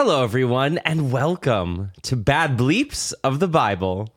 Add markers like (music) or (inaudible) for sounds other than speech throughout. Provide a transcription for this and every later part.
Hello, everyone, and welcome to Bad Bleeps of the Bible.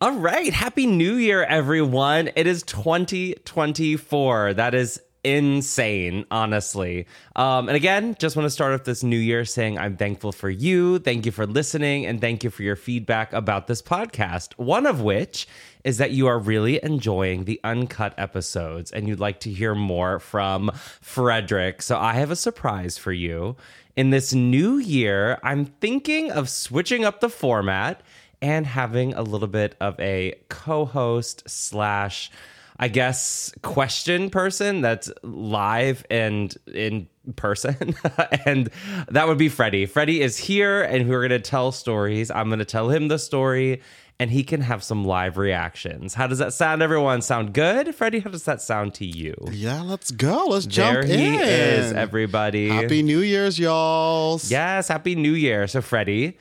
All right. Happy New Year, everyone. It is 2024. That is insane, honestly. Um, and again, just want to start off this new year saying I'm thankful for you. Thank you for listening. And thank you for your feedback about this podcast. One of which is that you are really enjoying the uncut episodes and you'd like to hear more from Frederick. So I have a surprise for you. In this new year, I'm thinking of switching up the format and having a little bit of a co-host slash I guess question person that's live and in person. (laughs) and that would be Freddie. Freddie is here and we're going to tell stories. I'm going to tell him the story and he can have some live reactions. How does that sound, everyone? Sound good? Freddie, how does that sound to you? Yeah, let's go. Let's jump there he in. is, everybody. Happy New Year's, y'all. Yes, happy new year. So, Freddie,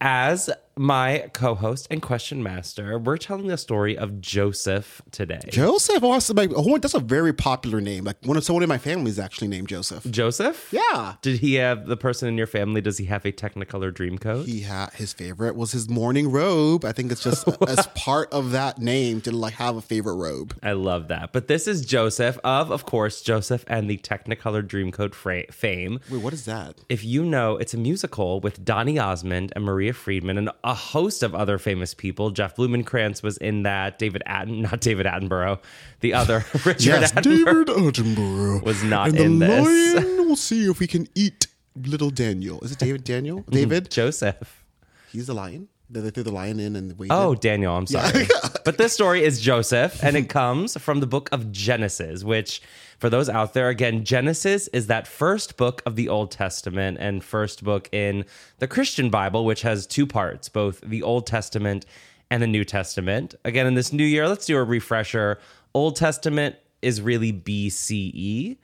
as my co-host and question master, we're telling the story of Joseph today. Joseph, oh, like, oh, that's a very popular name. Like one of someone in my family is actually named Joseph. Joseph? Yeah. Did he have the person in your family? Does he have a Technicolor dream coat? He had his favorite was his morning robe. I think it's just (laughs) as part of that name to like have a favorite robe. I love that. But this is Joseph of, of course, Joseph and the Technicolor Dreamcoat fra- fame. Wait, what is that? If you know, it's a musical with Donny Osmond and Maria Friedman and a host of other famous people. Jeff Blumenkrantz was in that. David Atten, (laughs) not David Attenborough, the other (laughs) Richard yes, Attenborough David Attenborough was not and in the this. lion will see if we can eat little Daniel. Is it David Daniel? (laughs) David? Joseph. He's the lion. They they threw the lion in and waited. Oh, Daniel, I'm sorry. (laughs) but this story is Joseph, and it comes from the book of Genesis, which, for those out there, again, Genesis is that first book of the Old Testament and first book in the Christian Bible, which has two parts, both the Old Testament and the New Testament. Again, in this new year, let's do a refresher. Old Testament is really BCE.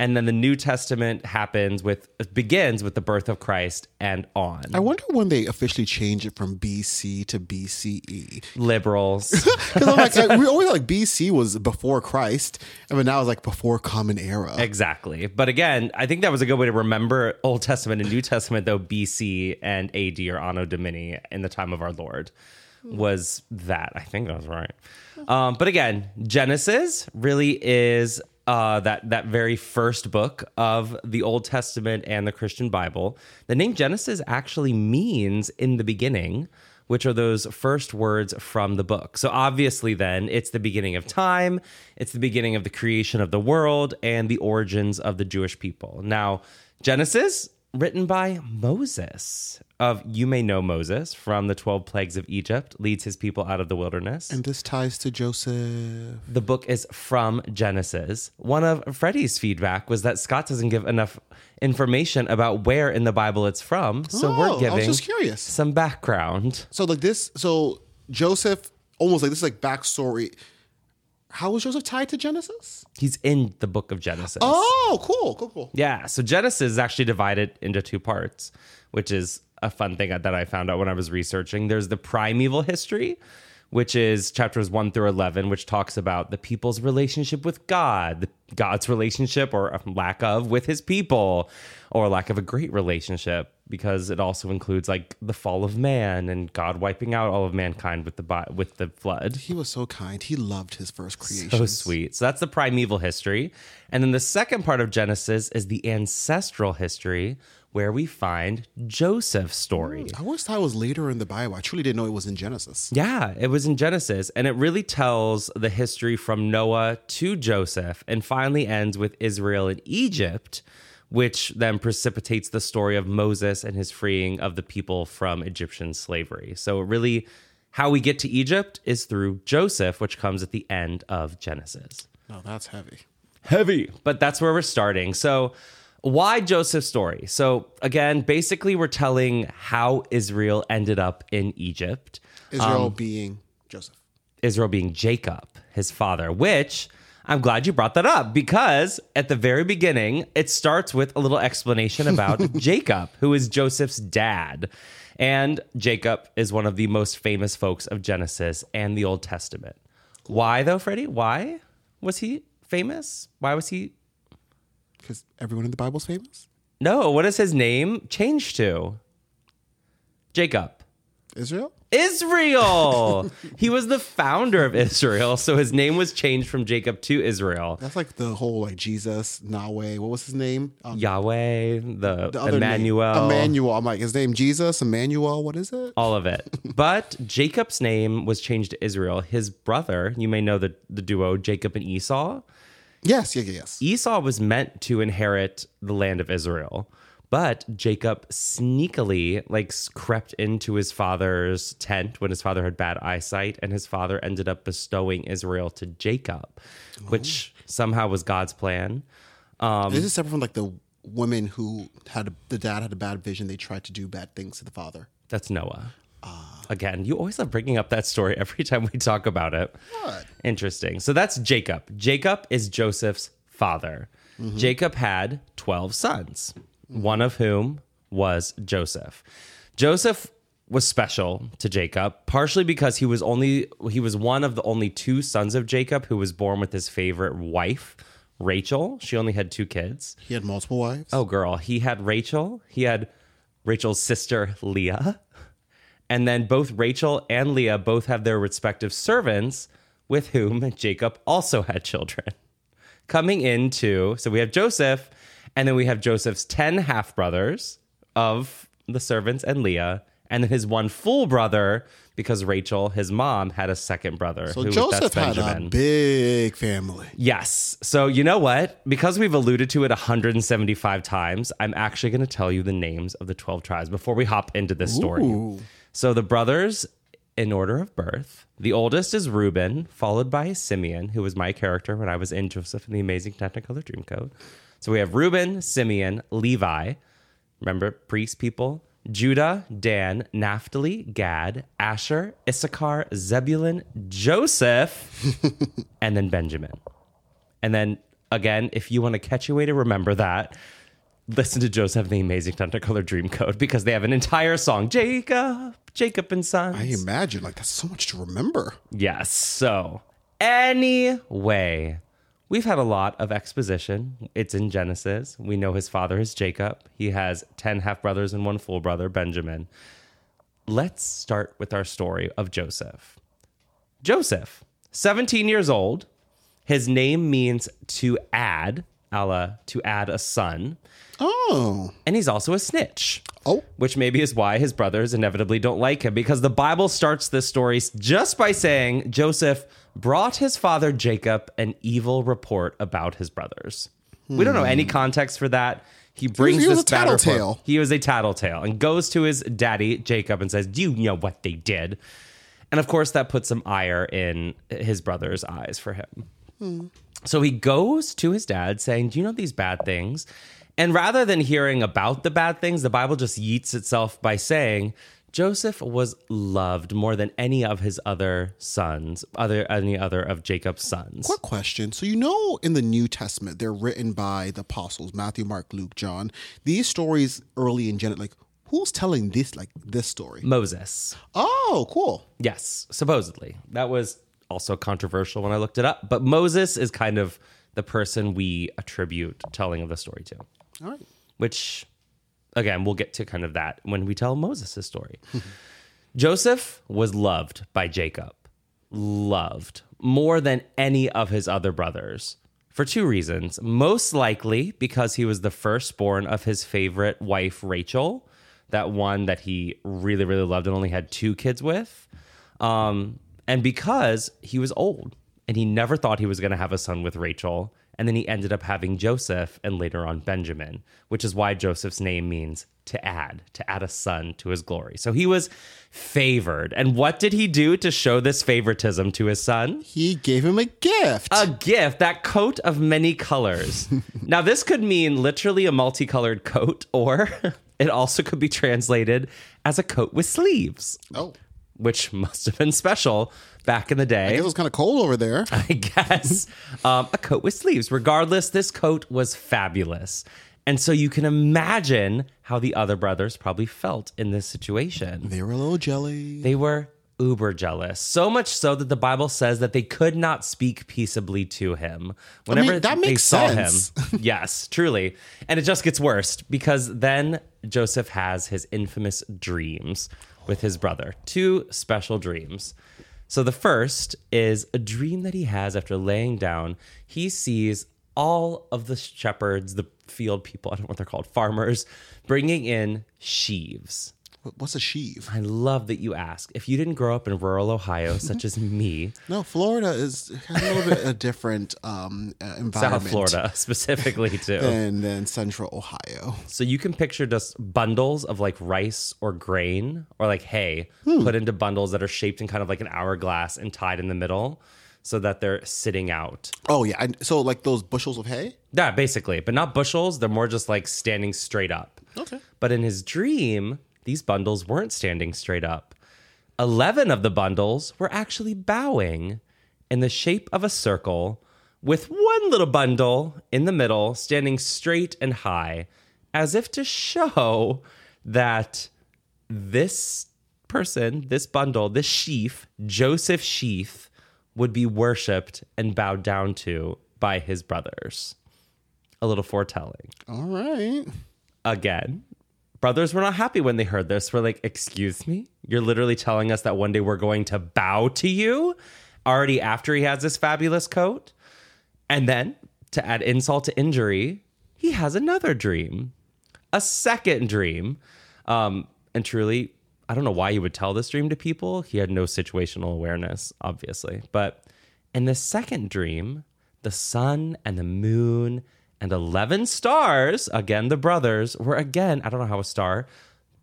And then the New Testament happens with begins with the birth of Christ and on. I wonder when they officially change it from BC to BCE. Liberals. (laughs) Because I'm like, I- we always like BC was before Christ, and but now it's like before Common Era. Exactly. But again, I think that was a good way to remember Old Testament and New Testament, though BC and AD or Anno Domini in the time of our Lord was that. I think that was right. Um, but again, Genesis really is uh, that that very first book of the Old Testament and the Christian Bible. The name Genesis actually means in the beginning which are those first words from the book. So obviously, then, it's the beginning of time, it's the beginning of the creation of the world, and the origins of the Jewish people. Now, Genesis, written by Moses, of you may know Moses from the 12 plagues of Egypt, leads his people out of the wilderness. And this ties to Joseph. The book is from Genesis. One of Freddie's feedback was that Scott doesn't give enough information about where in the Bible it's from. So Oh, I we're was giving just curious. some background. So like this, so Joseph, almost like this is like backstory. How was Joseph tied to Genesis? He's in the book of Genesis. Oh, cool, cool, cool. Yeah. So Genesis is actually divided into two parts, which is a fun thing that I found out when I was researching. There's the primeval history, which is chapters 1 through 11, which talks about the people's relationship with God, God's relationship or lack of with his people, or lack of a great relationship, because it also includes like the fall of man and God wiping out all of mankind with the with the flood. He was so kind. He loved his first creation. So sweet. So that's the primeval history. And then the second part of Genesis is the ancestral history, where we find Joseph's story. Mm, I always thought it was later in the Bible. I truly didn't know it was in Genesis. Yeah, it was in Genesis, and it really tells the history from Noah to Joseph and finally ends with Israel and Egypt, which then precipitates the story of Moses and his freeing of the people from Egyptian slavery. So, really, how we get to Egypt is through Joseph, which comes at the end of Genesis. No, that's heavy. heavy but that's where we're starting so why joseph's story so again basically we're telling how israel ended up in egypt Israel Um, being Joseph. israel being jacob his father which i'm glad you brought that up because at the very beginning it starts with a little explanation about (laughs) jacob who is joseph's dad And Jacob is one of the most famous folks of Genesis and the Old Testament. Why, though, Freddie? Why was he famous? Why was he? Because everyone in the Bible's famous. No, what is his name changed to? Jacob. Israel. Israel. (laughs) he was the founder of Israel, so his name was changed from Jacob to Israel. That's like the whole like Jesus, Nahweh. What was his name? Um, Yahweh, the, the other name. Emmanuel, Emmanuel. I'm like his name Jesus, Emmanuel. What is it? all of it. (laughs) But Jacob's name was changed to Israel. His brother, you may know the, the duo Jacob and Esau. Yes, yeah, yes. Esau was meant to inherit the land of Israel, but Jacob sneakily like crept into his father's tent when his father had bad eyesight, and his father ended up bestowing Israel to Jacob, which somehow was God's plan. Um, this is separate from like the women who had the dad had a bad vision. They tried to do bad things to the father. That's Noah. Again, you always love bringing up that story every time we talk about it. What? Interesting. So that's Jacob. Jacob is Joseph's father. Jacob had 12 sons, one of whom was Joseph. Joseph was special to Jacob, partially because he was only he was one of the only two sons of Jacob who was born with his favorite wife, Rachel. She only had two kids. He had multiple wives. Oh, girl. He had Rachel. He had Rachel's sister, Leah. And then both Rachel and Leah both have their respective servants with whom (laughs) Jacob also had children. Coming into, so we have Joseph, and then we have Joseph's 10 half brothers of the servants and Leah, and then his one full brother because Rachel, his mom, had a second brother. so who- Joseph had a big family. Yes. So you know what? Because we've alluded to it 175 times, I'm actually going to tell you the names of the 12 tribes before we hop into this story. Ooh. So the brothers in order of birth, the oldest is Reuben, followed by Simeon, who was my character when I was in Joseph and the Amazing Technicolor Dreamcoat. So we have Reuben, Simeon, Levi, remember priest people, Judah, Dan, Naphtali, Gad, Asher, Issachar, Zebulun, Joseph, (laughs) and then Benjamin. And then again, if you want to catch a way to remember that, listen to Joseph and the Amazing Technicolor Dreamcoat because they have an entire song, Jacob, Jacob and Sons. I imagine like that's so much to remember. Yes. So, anyway, we've had a lot of exposition. It's in Genesis. We know his father is Jacob. He has 10 half brothers and one full brother, Benjamin. Let's start with our story of Joseph. Joseph, 17 years old. His name means to add, Allah, to add a son. Oh, And he's also a snitch oh, which maybe is why his brothers inevitably don't like him because the Bible starts this story just by saying Joseph brought his father Jacob an evil report about his brothers. We don't know any hmm. context for that. He brings he was this a bad report. tattletale. He was a tattletale and goes to his daddy Jacob and says, "Do you know what they did?" And of course, that puts some ire in his brother's eyes for him. Hmm. So he goes to his dad saying, Do you know these bad things? And rather than hearing about the bad things, the Bible just yeets itself by saying, Joseph was loved more than any of his other sons, other any other of Jacob's sons. quick question. So you know, in the New Testament, they're written by the apostles Matthew, Mark, Luke, John. These stories early in Genesis, like who's telling this like this story? Moses. Oh, cool. Yes, supposedly. That was also controversial when I looked it up, but Moses is kind of the person we attribute telling of the story to. All right. which again we'll get to kind of that when we tell moses' story (laughs) joseph was loved by jacob loved more than any of his other brothers for two reasons most likely because he was the firstborn of his favorite wife rachel that one that he really really loved and only had two kids with um, and because he was old and he never thought he was going to have a son with Rachel. And then he ended up having Joseph and later on Benjamin, which is why Joseph's name means to add, to add a son to his glory. So he was favored. And what did he do to show this favoritism to his son? He gave him a gift. A gift, that coat of many colors. (laughs) now, this could mean literally a multicolored coat, or (laughs) it also could be translated as a coat with sleeves oh, which (laughs) must have been special back in the day. I guess it was kind of cold over there. (laughs) I guess um, a coat with sleeves. Regardless, this coat was fabulous. And so you can imagine how the other brothers probably felt in this situation. They were a little jelly. They were uber jealous. So much so that the Bible says that they could not speak peaceably to him. Whenever that they makes saw sense. him. (laughs) yes, truly. And it just gets worse because then Joseph has his infamous dreams with his brother. Two special dreams. So the first is a dream that he has after laying down. He sees all of the shepherds, the field people, I don't know what they're called, farmers, bringing in sheaves. What- What's a sheave? I love that you ask. If you didn't grow up in rural Ohio, such as me, No, Florida is a little bit a different um, uh, environment. South Florida (laughs) specifically too. than, than Central Ohio. So you can picture just bundles of like rice or grain or like hay put into bundles that are shaped in kind of like an hourglass and tied in the middle so that they're sitting out. Oh yeah, I, so like those bushels of hay. Yeah, basically, but not bushels. They're more just like standing straight up. Okay. But in his dream, these bundles weren't standing straight up. 11 of the bundles were actually bowing in the shape of a circle, with one little bundle in the middle standing straight and high, as if to show that this person, this bundle, this sheaf, Joseph Sheaf, would be worshipped and bowed down to by his brothers. A little foretelling All right. again. Brothers were not happy when they heard this. We're like, excuse me? You're literally telling us that one day we're going to bow to you already after he has this fabulous coat? And then, to add insult to injury, he has another dream, a second dream. Um, and truly, I don't know why he would tell this dream to people. He had no situational awareness, obviously. But in the second dream, the sun and the moon and 11 stars, again, the brothers, were again, I don't know how a star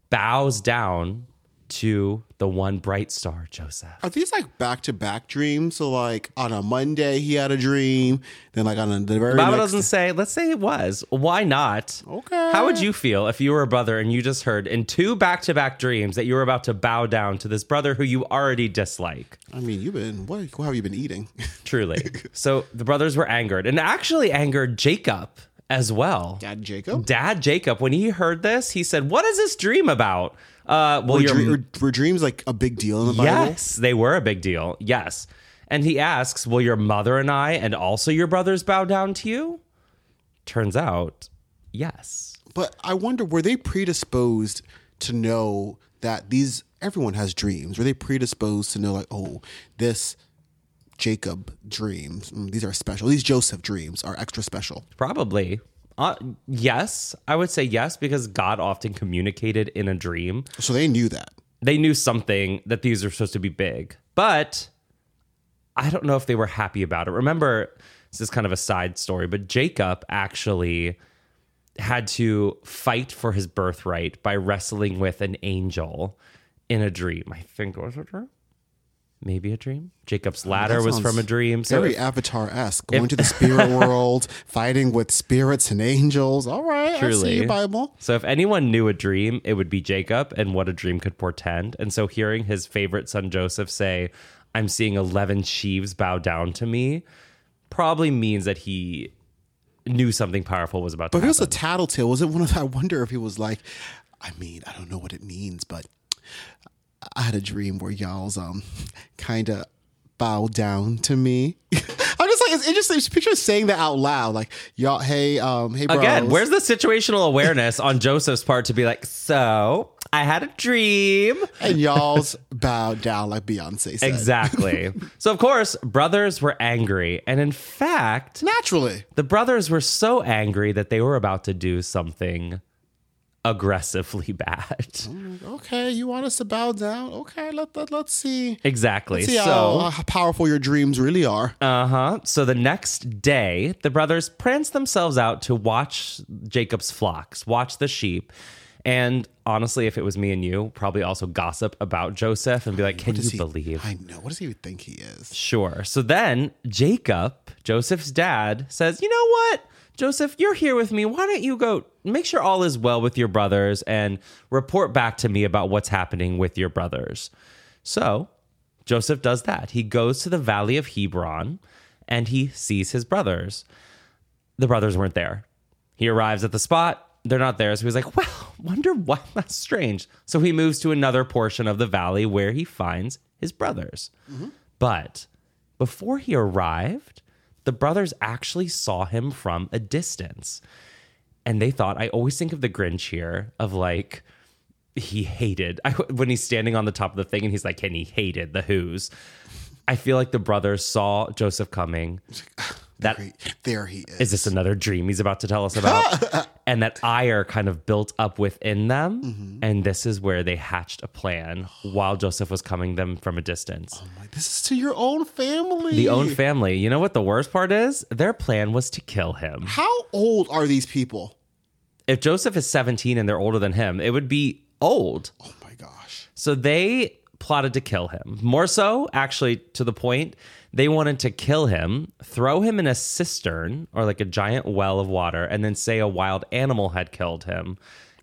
bows down to the one bright star, Joseph. Are these like back to back dreams? So like on a Monday he had a dream, then like on a, the very Bible doesn't say. Let's say it was. Why not? Okay. How would you feel if you were a brother and you just heard in two back-to-back dreams that you were about to bow down to this brother who you already dislike? I mean, you've been what, what have you been eating? (laughs) Truly. so the brothers were angered, and actually angered Jacob as well. Dad Jacob. Dad Jacob, when he heard this, he said, "What is this dream about?" Uh, well, Were, your dre- were dreams like a big deal in the Bible? Yes, they were a big deal. Yes. And he asks, Will your mother and I and also your brothers bow down to you? Turns out, yes. But I wonder, were they predisposed to know that these everyone has dreams? Were they predisposed to know like, oh, this Jacob dreams, mm, these are special. These Joseph dreams are extra special. Probably. Uh, yes, I would say yes, because God often communicated in a dream. So they knew that. They knew something that these are supposed to be big, but I don't know if they were happy about it. Remember, this is kind of a side story, but Jacob actually had to fight for his birthright by wrestling with an angel in a dream. I think it was a dream. Maybe a dream. Jacob's oh, ladder was from a dream. So Very Avatar esque, going to the spirit (laughs) world, fighting with spirits and angels. All right, I see Truly. you, Bible. So if anyone knew a dream, it would be Jacob and what a dream could portend. And so hearing his favorite son Joseph say, I'm seeing 11 sheaves bow down to me, probably means that he knew something powerful was about But to if it was a happen. tattletale, was it one of? I wonder if he was like, I mean, I don't know what it means, but I had a dream where y'all's um (laughs) kind of bow down to me. (laughs) I'm just like it's interesting. Just picture saying that out loud, like y'all. Hey, um, hey, bros. Again, where's the situational awareness on Joseph's part to be like, so I had a dream? and y'all's (laughs) bow down like Beyonce said. Exactly. so, of course, brothers were angry. And in fact, Naturally, the brothers were so angry that they were about to do something aggressively (laughs) bad. okay. You want us to bow down? Okay, let, let let's see. Exactly. See how, so, uh, how powerful your dreams really are. uh huh. So the next day, the brothers prance themselves out to watch Jacob's flocks, watch the sheep. And honestly, if it was me and you, probably also gossip about Joseph and be like, can you he- believe? I know. What does he even think he is? Sure. So then Jacob, Joseph's dad, says, You know what? Joseph, you're here with me. Why don't you go make sure all is well with your brothers and report back to me about what's happening with your brothers? So Joseph does that. He goes to the valley of Hebron and he sees his brothers. The brothers weren't there. He arrives at the spot. They're not there. So he's like, well, (laughs) wonder why. That's strange. So he moves to another portion of the valley where he finds his brothers. Mm-hmm. But before he arrived, the brothers actually saw him from a distance. And they thought, I always think of the Grinch here of like, he hated I, (laughs) when he's standing on the top of the thing and he's like, and he hated the Who's. I feel like the brothers saw Joseph coming. (laughs) That Great. There he is. is this another dream he's about to tell us about? (laughs) and that ire kind of built up within them. Mm-hmm. And this is where they hatched a plan while Joseph was coming them from a distance. I'm like, this is to your own family. The own family. You know what the worst part is? Their plan was to kill him. How old are these people? If Joseph is 17 and they're older than him, it would be old. Oh my gosh. So they plotted to kill him. More so, actually, to the point, they wanted to kill him, throw him in a cistern or like a giant well of water, and then say a wild animal had killed him.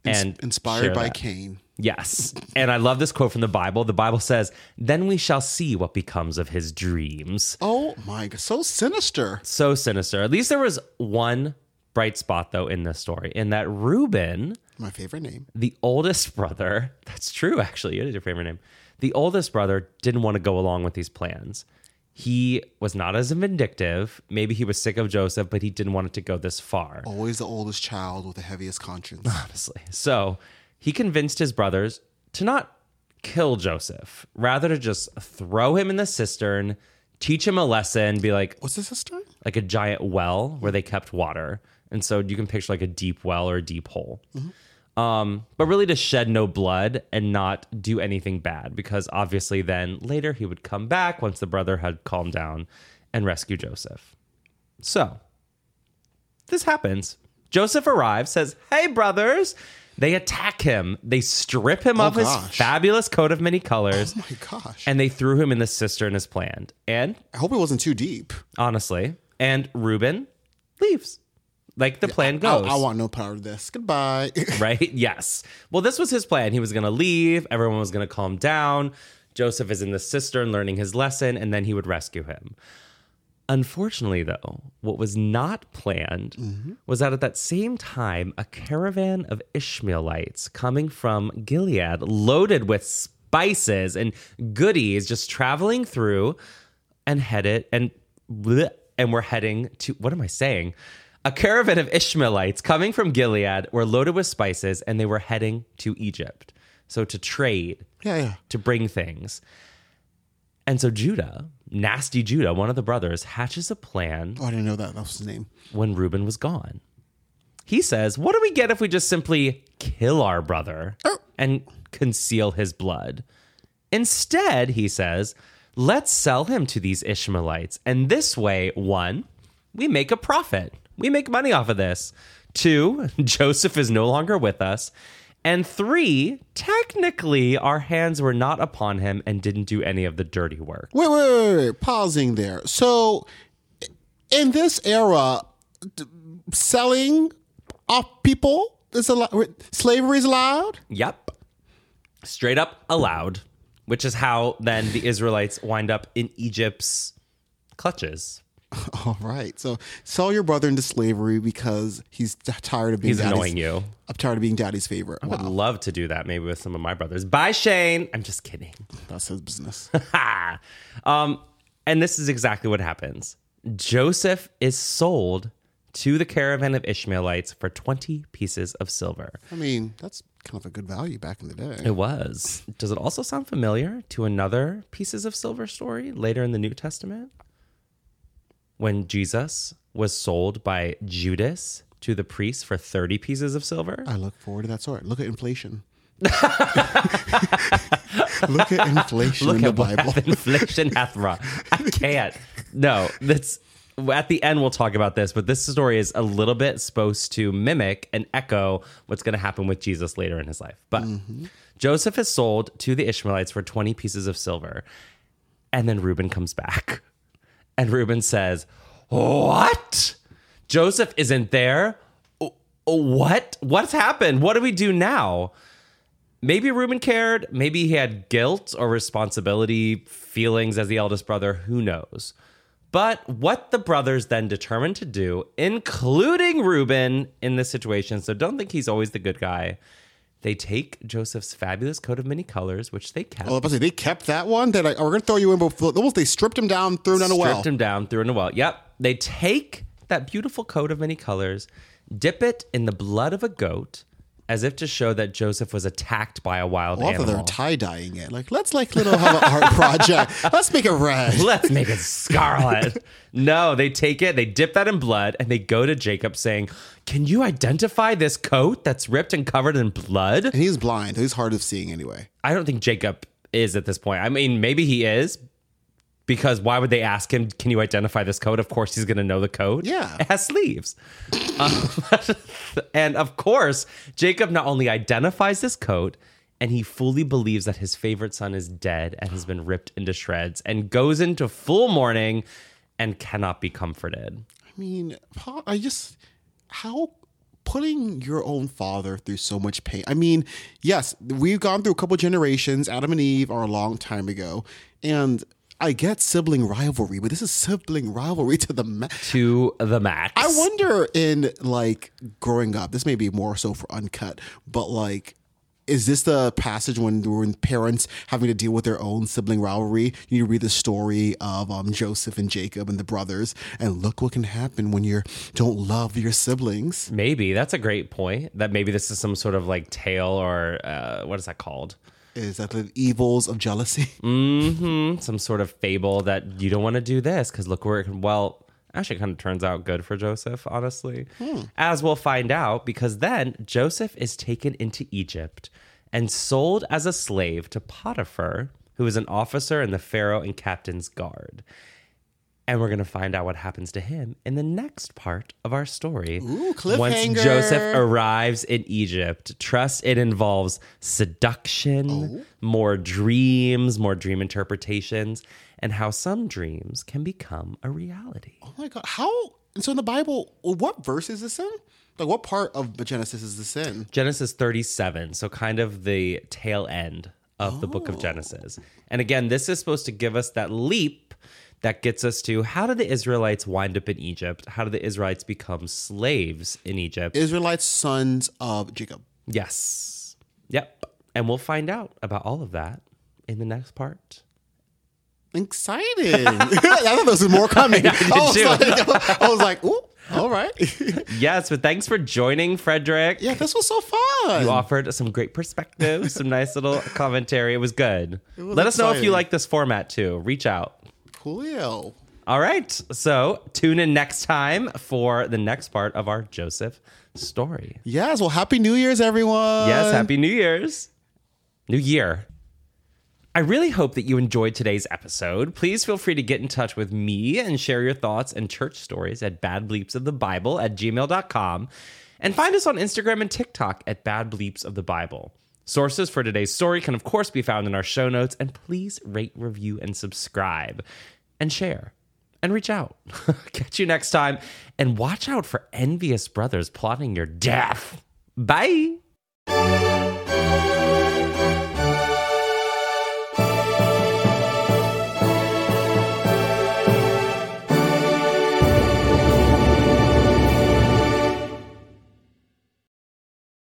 And Inspired by that. Cain. Yes. And I love this quote from the Bible. The Bible says, Then we shall see what becomes of his dreams. Oh my god. So sinister. So sinister. At least there was one bright spot, though, in this story, in that Reuben, My favorite name. the oldest brother, that's true, actually. It is your favorite name. The oldest brother didn't want to go along with these plans. He was not as vindictive. Maybe he was sick of Joseph, but he didn't want it to go this far. Always the oldest child with the heaviest conscience. honestly. So he convinced his brothers to not kill Joseph, rather to just throw him in the cistern, teach him a lesson, be like What's this sister? like a giant well where they kept water. And so you can picture like a deep well or a deep hole. Mm-hmm. Um, but really to shed no blood and not do anything bad because obviously then later he would come back once the brother had calmed down and rescue Joseph. So this happens. Joseph arrives, says, Hey, brothers. They attack him. They strip him of his fabulous coat of many colors Oh my gosh. and they threw him in the cistern as planned. And I hope it wasn't too deep. honestly. And Reuben leaves. Like the plan I, goes. I want no part of this. Goodbye. (laughs) right? Yes. Well, this was his plan. He was going to leave, everyone was going to calm down. Joseph is in the cistern learning his lesson, and then he would rescue him. Unfortunately, though, what was not planned mm-hmm. was that at that same time, a caravan of Ishmaelites coming from Gilead, loaded with spices and goodies, just traveling through and headed and bleh, and we're heading to what am I saying? A caravan of Ishmaelites coming from Gilead were loaded with spices, and they were heading to Egypt. So to trade, yeah, yeah. to bring things. And so Judah, nasty Judah, one of the brothers, hatches a plan Oh, I didn't know that. That was his name. when Reuben was gone. He says, What do we get if we just simply kill our brother Oh. and conceal his blood? Instead, he says, Let's sell him to these Ishmaelites. And this way, one, we make a profit. We make money off of this. Two, (laughs) Joseph is no longer with us. And three, technically, our hands were not upon him and didn't do any of the dirty work. Wait, wait, wait, wait. Pausing there. So, in this era, d- selling off people is allowed. Slavery is allowed. Yep. Straight up allowed, which is how then the Israelites wind up in Egypt's clutches. (laughs) All right. So, sell your brother into slavery because he's t- tired of being. He's daddy's- annoying you. I'm tired of being daddy's favorite. I would love to do that maybe with some of my brothers. Bye, Shane. I'm just kidding. (laughs) that's his business. (laughs) Um, and this is exactly what happens. Joseph is sold to the caravan of Ishmaelites for 20 pieces of silver. I mean, that's kind of a good value back in the day. It was. Does it also sound familiar to another pieces of silver story later in the New Testament? When Jesus was sold by Judas to the priests for 30 pieces of silver? I look forward to that story. Look at inflation. (laughs) look at inflation Look in the at what Bible. (laughs) inflation hath wrought. I can't. No, that's at the end we'll talk about this, but this story is a little bit supposed to mimic and echo what's going to happen with Jesus later in his life. But mm-hmm. Joseph is sold to the Ishmaelites for 20 pieces of silver. And then Reuben comes back. And Reuben says, What? Joseph isn't there? What? What's happened? What do we do now? Maybe Reuben cared. Maybe he had guilt or responsibility feelings as the eldest brother. Who knows? But what the brothers then determined to do, including Reuben in this situation, so don't think he's always the good guy. They take Joseph's fabulous coat of many colors, which they kept. Oh, I was about to say, they kept that one. They're like, oh, we're gonna throw you in, but almost they stripped him down, threw him down a well. stripped him down, threw in a well. Yep. They take that beautiful coat of many colors, dip it in the blood of a goat, as if to show that Joseph was attacked by a wild Also, animal. they're tie dyeing it. Like, let's like little have an art (laughs) project. Let's make it red. Let's make it (laughs) scarlet. no, they take it, they dip that in blood, and they go to Jacob saying, Can you identify this coat that's ripped and covered in blood? And he's blind. He's hard of seeing anyway. I don't think Jacob is at this point. I mean, maybe he is. Because why would they ask him, Can you identify this coat? Of course, he's going to know the coat. Yeah. It has sleeves. Um, (laughs) and of course, Jacob not only identifies this coat, and he fully believes that his favorite son is dead and has been ripped into shreds and goes into full mourning and cannot be comforted. I mean, I just how putting your own father through so much pain. I mean, yes, we've gone through a couple generations. Adam and Eve are a long time ago, and I get sibling rivalry, but this is sibling rivalry to the max. To the max. I wonder in like growing up, this may be more so for uncut, but like is this the passage when when parents having to deal with their own sibling rivalry? You read the story of um, Joseph and Jacob and the brothers, and look what can happen when you don't love your siblings. Maybe that's a great point. That maybe this is some sort of like tale or uh, what is that called? Is that the evils of jealousy? hmm Some sort of fable that you don't want to do this because look where it can. Well, actually, kind of turns out good for Joseph, honestly, hmm. as we'll find out. Because then Joseph is taken into Egypt and sold as a slave to Potiphar, who is an officer in the Pharaoh and captain's guard. And we're going to find out what happens to him in the next part of our story. Ooh, Once. Joseph arrives in Egypt, trust it involves seduction, oh. more dreams, more dream interpretations, and how some dreams can become a reality. Oh my god! How? And so in the Bible, what verse is this in? Like what part of Genesis is this in? Genesis 37, so kind of the tail end of the book of oh. Genesis. And again, this is supposed to give us that leap that gets us to how did the Israelites wind up in Egypt? How did the Israelites become slaves in Egypt? Israelites, sons of Jacob. Yes. Yep. And we'll find out about all of that in the next part. Exciting! (laughs) I thought there was more coming. (laughs) (laughs) I, was like, I was like, ooh, all right. Yes, but thanks for joining, Frederick. yeah, this was so fun. You offered some great perspective, some nice little commentary. It was good. was Let us know if you like this format too. Reach out. Coolio. All right. So tune in next time for the next part of our Joseph story. Yes. Well, happy New Year's, everyone. Yes, Happy New Year's. New Year. I really hope that you enjoyed today's episode. Please feel free to get in touch with me and share your thoughts and church stories at badbleepsofthebible at gmail.com. And find us on Instagram and TikTok at Bad Bleeps of the Bible. Sources for today's story can, of course, be found in our show notes. And please rate, review, and subscribe and share and reach out. (laughs) Catch you next time. And watch out for envious brothers plotting your death. Bye.